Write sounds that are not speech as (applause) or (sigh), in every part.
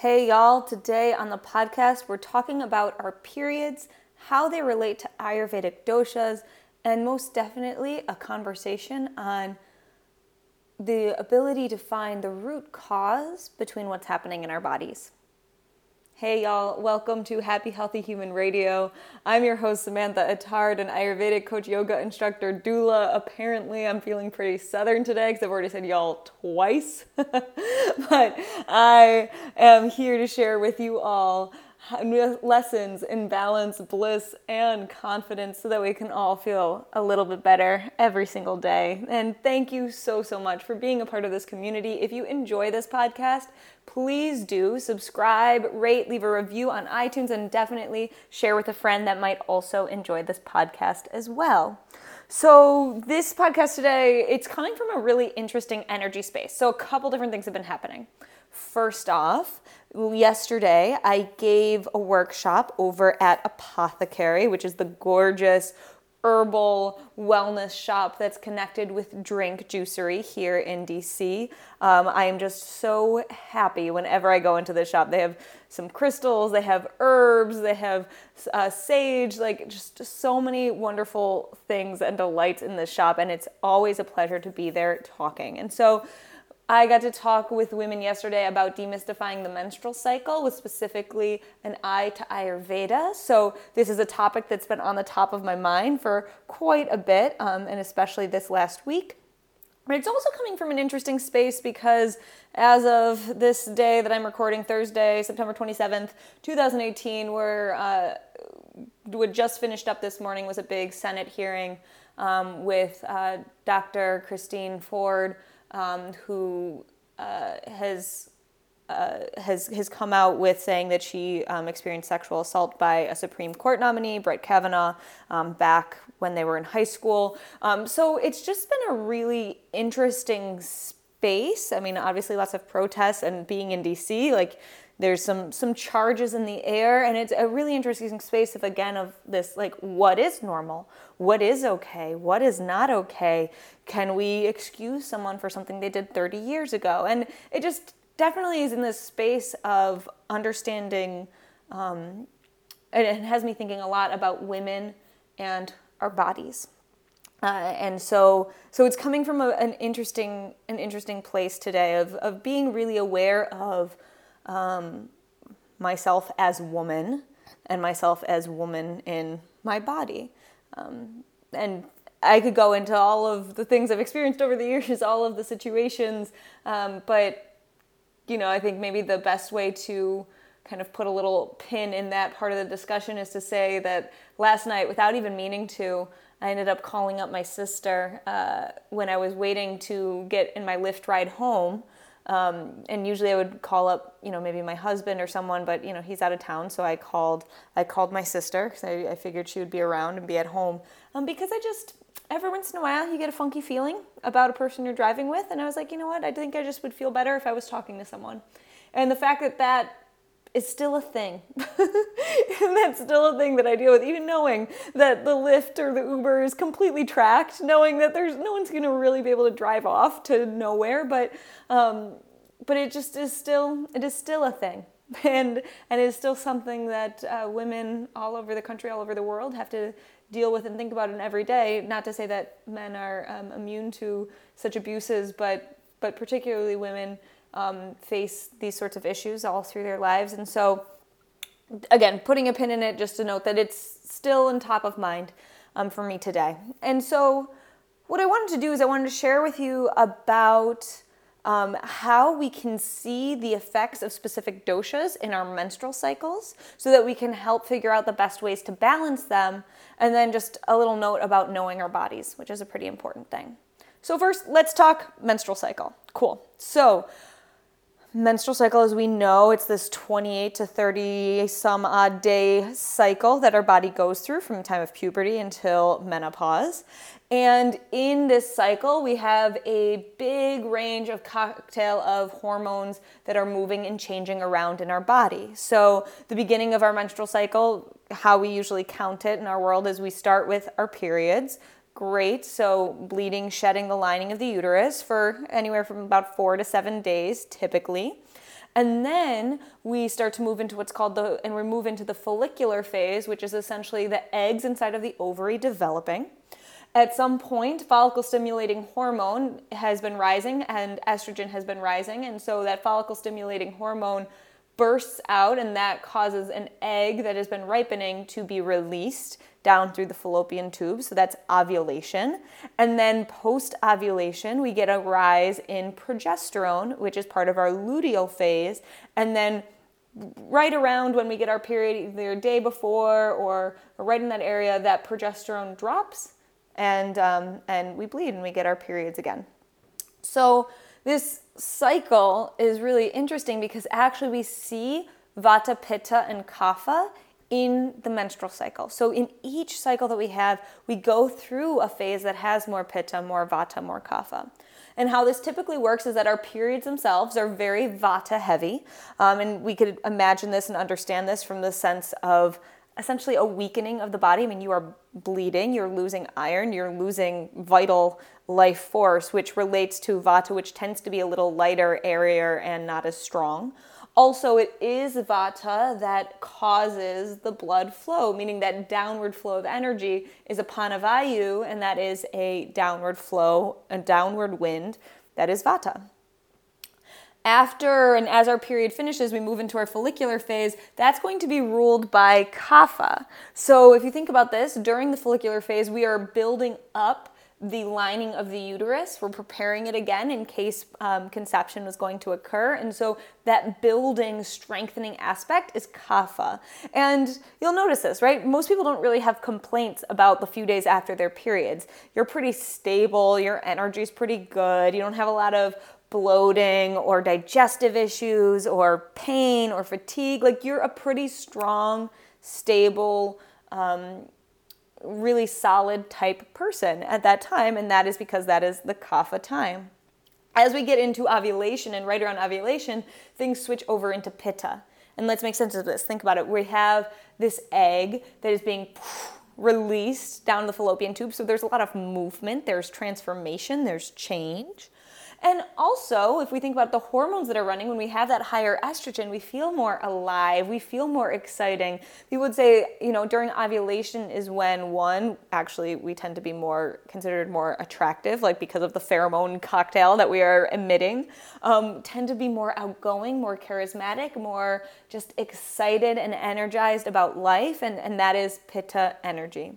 Hey, y'all. Today on the podcast, we're talking about our periods, how they relate to Ayurvedic doshas, and most definitely a conversation on the ability to find the root cause between what's happening in our bodies. Hey y'all, welcome to Happy Healthy Human Radio. I'm your host Samantha Attard, an Ayurvedic coach, yoga instructor, doula. Apparently, I'm feeling pretty southern today because I've already said y'all twice. (laughs) but I am here to share with you all lessons in balance, bliss, and confidence so that we can all feel a little bit better every single day. And thank you so, so much for being a part of this community. If you enjoy this podcast, please do subscribe, rate, leave a review on iTunes, and definitely share with a friend that might also enjoy this podcast as well. So, this podcast today, it's coming from a really interesting energy space. So, a couple different things have been happening. First off, yesterday I gave a workshop over at Apothecary, which is the gorgeous herbal wellness shop that's connected with Drink Juicery here in DC. Um, I am just so happy whenever I go into the shop. They have some crystals, they have herbs, they have uh, sage, like just so many wonderful things and delights in this shop. And it's always a pleasure to be there talking. And so, I got to talk with women yesterday about demystifying the menstrual cycle with specifically an eye to Ayurveda. So, this is a topic that's been on the top of my mind for quite a bit, um, and especially this last week. But it's also coming from an interesting space because as of this day that I'm recording, Thursday, September 27th, 2018, we're uh, just finished up this morning was a big Senate hearing um, with uh, Dr. Christine Ford um, who uh, has uh, has has come out with saying that she um, experienced sexual assault by a Supreme Court nominee, Brett Kavanaugh, um, back when they were in high school. Um, so it's just been a really interesting space. I mean, obviously, lots of protests and being in DC, like there's some some charges in the air and it's a really interesting space of again of this like what is normal? What is okay? What is not okay? Can we excuse someone for something they did 30 years ago? And it just definitely is in this space of understanding um, and it has me thinking a lot about women and our bodies. Uh, and so so it's coming from a, an interesting an interesting place today of, of being really aware of um, myself as woman and myself as woman in my body. Um, and I could go into all of the things I've experienced over the (laughs) years, all of the situations, um, but you know, I think maybe the best way to kind of put a little pin in that part of the discussion is to say that last night, without even meaning to, I ended up calling up my sister uh, when I was waiting to get in my Lyft ride home. Um, and usually I would call up, you know, maybe my husband or someone, but you know, he's out of town, so I called. I called my sister because I, I, figured she would be around and be at home. Um, because I just every once in a while you get a funky feeling about a person you're driving with, and I was like, you know what? I think I just would feel better if I was talking to someone. And the fact that that is still a thing. (laughs) and that's still a thing that I deal with, even knowing that the Lyft or the Uber is completely tracked, knowing that there's no one's to really be able to drive off to nowhere, but um, but it just is still it is still a thing, (laughs) and and it is still something that uh, women all over the country, all over the world, have to deal with and think about in every day. Not to say that men are um, immune to such abuses, but but particularly women um, face these sorts of issues all through their lives. And so, again, putting a pin in it just to note that it's still in top of mind um, for me today. And so, what I wanted to do is I wanted to share with you about um, how we can see the effects of specific doshas in our menstrual cycles so that we can help figure out the best ways to balance them. And then just a little note about knowing our bodies, which is a pretty important thing. So, first, let's talk menstrual cycle. Cool. So, menstrual cycle, as we know, it's this 28 to 30 some odd day cycle that our body goes through from time of puberty until menopause. And in this cycle, we have a big range of cocktail of hormones that are moving and changing around in our body. So, the beginning of our menstrual cycle, how we usually count it in our world is we start with our periods great. So, bleeding, shedding the lining of the uterus for anywhere from about four to seven days typically. And then we start to move into what's called the, and we move into the follicular phase, which is essentially the eggs inside of the ovary developing. At some point, follicle stimulating hormone has been rising and estrogen has been rising. And so that follicle stimulating hormone bursts out, and that causes an egg that has been ripening to be released down through the fallopian tube. So that's ovulation. And then post ovulation, we get a rise in progesterone, which is part of our luteal phase. And then right around when we get our period, either day before or right in that area, that progesterone drops and, um, and we bleed and we get our periods again. So this cycle is really interesting because actually we see Vata, Pitta, and Kapha in the menstrual cycle. So in each cycle that we have, we go through a phase that has more Pitta, more Vata, more Kapha. And how this typically works is that our periods themselves are very Vata heavy. Um, and we could imagine this and understand this from the sense of essentially a weakening of the body. I mean, you are bleeding, you're losing iron, you're losing vital life force, which relates to vata, which tends to be a little lighter, airier, and not as strong. Also, it is vata that causes the blood flow, meaning that downward flow of energy is apana vayu, and that is a downward flow, a downward wind that is vata after and as our period finishes, we move into our follicular phase, that's going to be ruled by kapha. So if you think about this, during the follicular phase, we are building up the lining of the uterus. We're preparing it again in case um, conception was going to occur. And so that building, strengthening aspect is kapha. And you'll notice this, right? Most people don't really have complaints about the few days after their periods. You're pretty stable, your energy is pretty good, you don't have a lot of bloating or digestive issues or pain or fatigue. Like you're a pretty strong, stable, um, really solid type person at that time, and that is because that is the kapha time. As we get into ovulation and right around ovulation, things switch over into pitta. And let's make sense of this. Think about it. We have this egg that is being (sniffs) released down the fallopian tube. So there's a lot of movement, there's transformation, there's change. And also, if we think about the hormones that are running, when we have that higher estrogen, we feel more alive, we feel more exciting. People would say, you know, during ovulation is when one, actually, we tend to be more considered more attractive, like because of the pheromone cocktail that we are emitting, um, tend to be more outgoing, more charismatic, more just excited and energized about life, and, and that is pitta energy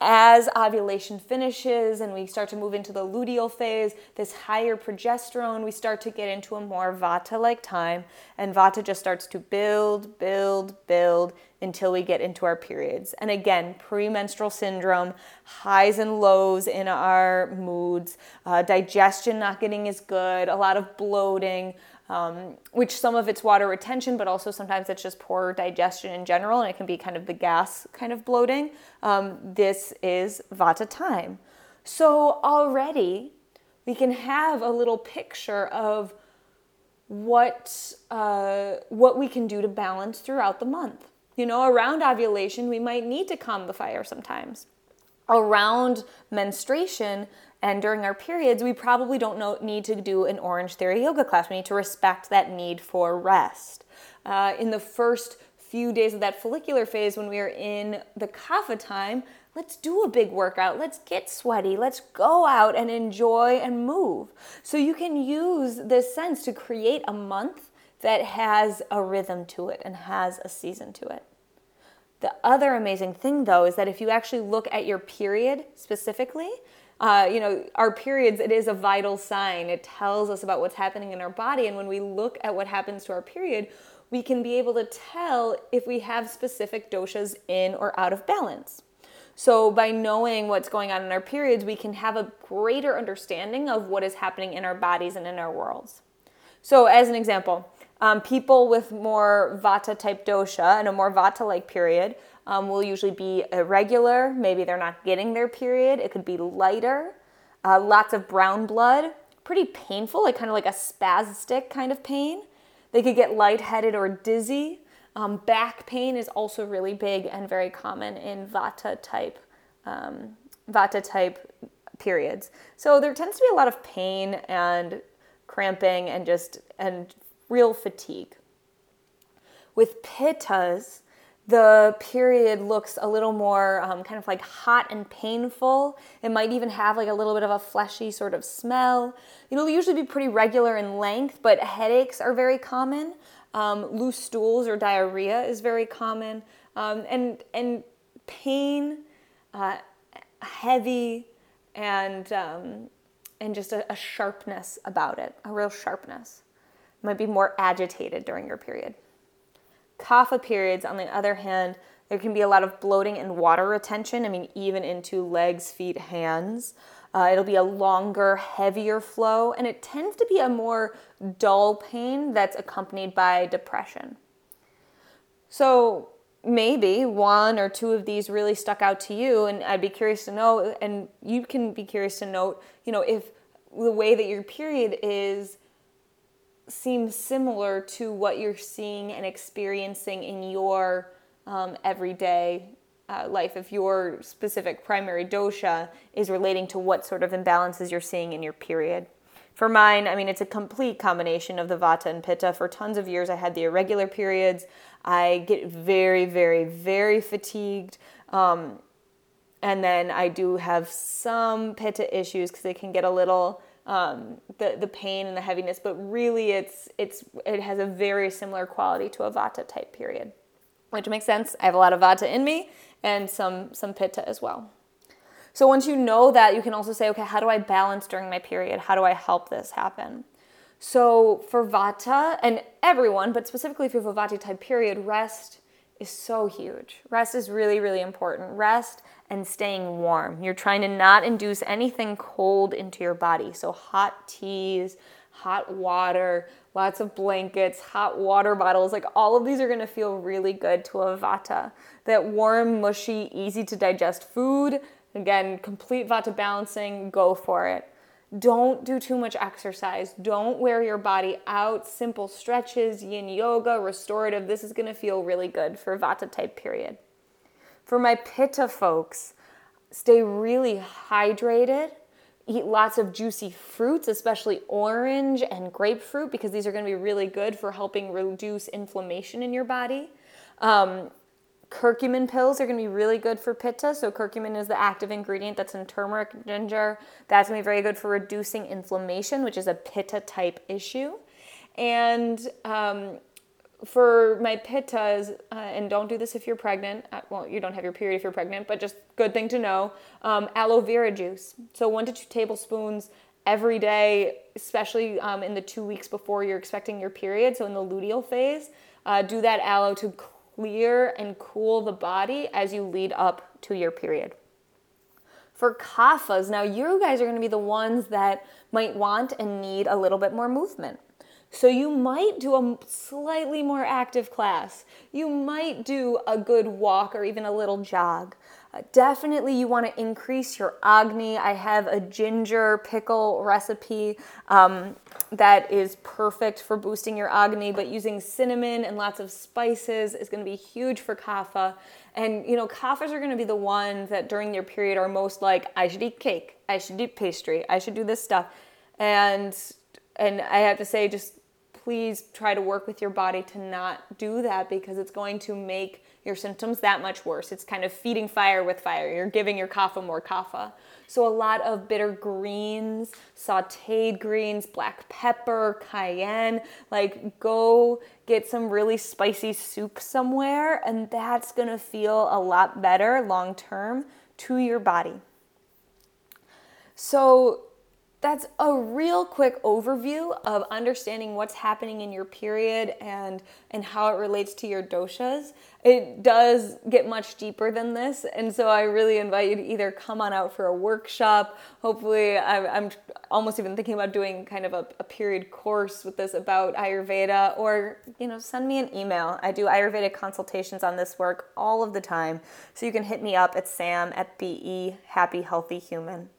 as ovulation finishes and we start to move into the luteal phase, this higher progesterone, we start to get into a more vata like time. And vata just starts to build, build, build until we get into our periods. And again, premenstrual syndrome, highs and lows in our moods, uh, digestion not getting as good, a lot of bloating, um, which some of it's water retention, but also sometimes it's just poor digestion in general, and it can be kind of the gas kind of bloating. Um, this is Vata time. So already we can have a little picture of what uh, what we can do to balance throughout the month. You know, around ovulation, we might need to calm the fire sometimes. Around menstruation, and during our periods, we probably don't know, need to do an Orange Theory yoga class. We need to respect that need for rest. Uh, in the first few days of that follicular phase, when we are in the kapha time, let's do a big workout. Let's get sweaty. Let's go out and enjoy and move. So you can use this sense to create a month that has a rhythm to it and has a season to it. The other amazing thing, though, is that if you actually look at your period specifically, uh, you know, our periods, it is a vital sign. It tells us about what's happening in our body. And when we look at what happens to our period, we can be able to tell if we have specific doshas in or out of balance. So, by knowing what's going on in our periods, we can have a greater understanding of what is happening in our bodies and in our worlds. So, as an example, um, people with more vata type dosha and a more vata like period um, will usually be irregular. Maybe they're not getting their period. It could be lighter, uh, lots of brown blood, pretty painful, like kind of like a spastic kind of pain. They could get lightheaded or dizzy. Um, back pain is also really big and very common in Vata type um, Vata type periods. So there tends to be a lot of pain and cramping and just and real fatigue. With pittas, the period looks a little more um, kind of like hot and painful. It might even have like a little bit of a fleshy sort of smell. It'll usually be pretty regular in length, but headaches are very common. Um, loose stools or diarrhea is very common, um, and and pain, uh, heavy, and um, and just a, a sharpness about it, a real sharpness. might be more agitated during your period. Kapha periods, on the other hand, there can be a lot of bloating and water retention. I mean, even into legs, feet, hands. Uh, it'll be a longer, heavier flow, and it tends to be a more dull pain that's accompanied by depression. So maybe one or two of these really stuck out to you, and I'd be curious to know, and you can be curious to note, you know, if the way that your period is seems similar to what you're seeing and experiencing in your um, everyday uh, life if your specific primary dosha is relating to what sort of imbalances you're seeing in your period. For mine, I mean, it's a complete combination of the vata and pitta. For tons of years, I had the irregular periods. I get very, very, very fatigued. Um, and then I do have some pitta issues because they can get a little um, the the pain and the heaviness, but really it's it's it has a very similar quality to a vata type period, which makes sense. I have a lot of vata in me and some some pitta as well. So once you know that, you can also say, okay, how do I balance during my period? How do I help this happen? So for vata and everyone, but specifically if you have a vata type period, rest is so huge. Rest is really, really important. Rest and staying warm. You're trying to not induce anything cold into your body. So, hot teas, hot water, lots of blankets, hot water bottles, like all of these are gonna feel really good to a vata. That warm, mushy, easy to digest food. Again, complete vata balancing, go for it. Don't do too much exercise. Don't wear your body out. Simple stretches, yin yoga, restorative. This is gonna feel really good for vata type period. For my pitta folks, stay really hydrated. Eat lots of juicy fruits, especially orange and grapefruit, because these are going to be really good for helping reduce inflammation in your body. Um, curcumin pills are going to be really good for pitta. So, curcumin is the active ingredient that's in turmeric, ginger. That's going to be very good for reducing inflammation, which is a pitta type issue. And um, for my pittas, uh, and don't do this if you're pregnant. Uh, well, you don't have your period if you're pregnant, but just good thing to know. Um, aloe vera juice. So one to two tablespoons every day, especially um, in the two weeks before you're expecting your period. So in the luteal phase, uh, do that aloe to clear and cool the body as you lead up to your period. For kaphas, now you guys are going to be the ones that might want and need a little bit more movement. So you might do a slightly more active class. You might do a good walk or even a little jog. Uh, definitely, you want to increase your agni. I have a ginger pickle recipe um, that is perfect for boosting your agni, but using cinnamon and lots of spices is going to be huge for kapha. And you know, kaphas are going to be the ones that during their period are most like, I should eat cake, I should eat pastry, I should do this stuff. And and I have to say, just please try to work with your body to not do that because it's going to make your symptoms that much worse. It's kind of feeding fire with fire. You're giving your kapha more kapha. So, a lot of bitter greens, sauteed greens, black pepper, cayenne. Like, go get some really spicy soup somewhere, and that's gonna feel a lot better long term to your body. So, that's a real quick overview of understanding what's happening in your period and and how it relates to your doshas. It does get much deeper than this, and so I really invite you to either come on out for a workshop. Hopefully, I'm, I'm almost even thinking about doing kind of a, a period course with this about Ayurveda, or you know, send me an email. I do Ayurvedic consultations on this work all of the time, so you can hit me up at sam at be happy healthy human.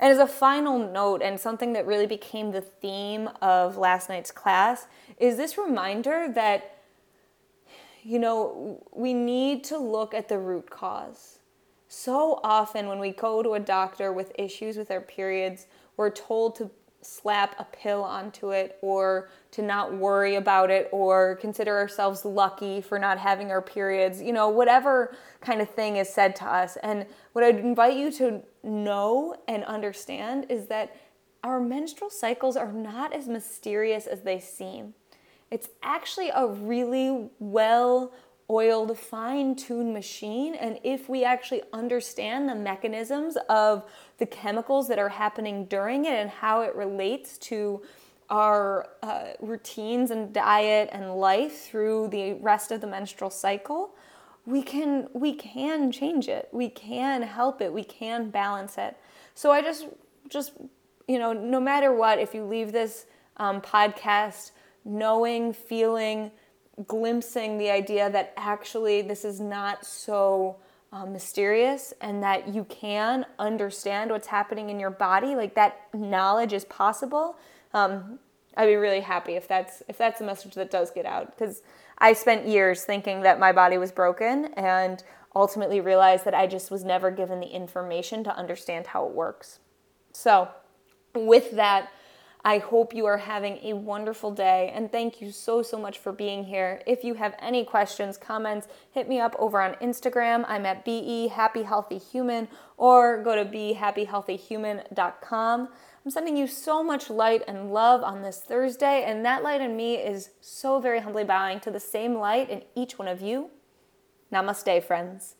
And as a final note, and something that really became the theme of last night's class, is this reminder that, you know, we need to look at the root cause. So often, when we go to a doctor with issues with our periods, we're told to slap a pill onto it or to not worry about it or consider ourselves lucky for not having our periods, you know, whatever kind of thing is said to us. And what I'd invite you to know and understand is that our menstrual cycles are not as mysterious as they seem. It's actually a really well oiled, fine tuned machine. And if we actually understand the mechanisms of the chemicals that are happening during it and how it relates to our uh, routines and diet and life through the rest of the menstrual cycle, we can we can change it. We can help it. We can balance it. So I just just you know, no matter what, if you leave this um, podcast knowing, feeling, glimpsing the idea that actually this is not so uh, mysterious and that you can understand what's happening in your body, like that knowledge is possible. Um, I'd be really happy if that's if that's a message that does get out because I spent years thinking that my body was broken and ultimately realized that I just was never given the information to understand how it works. So, with that, I hope you are having a wonderful day and thank you so, so much for being here. If you have any questions, comments, hit me up over on Instagram. I'm at BE Happy Healthy Human or go to behappyhealthyhuman.com. I'm sending you so much light and love on this Thursday, and that light in me is so very humbly bowing to the same light in each one of you. Namaste, friends.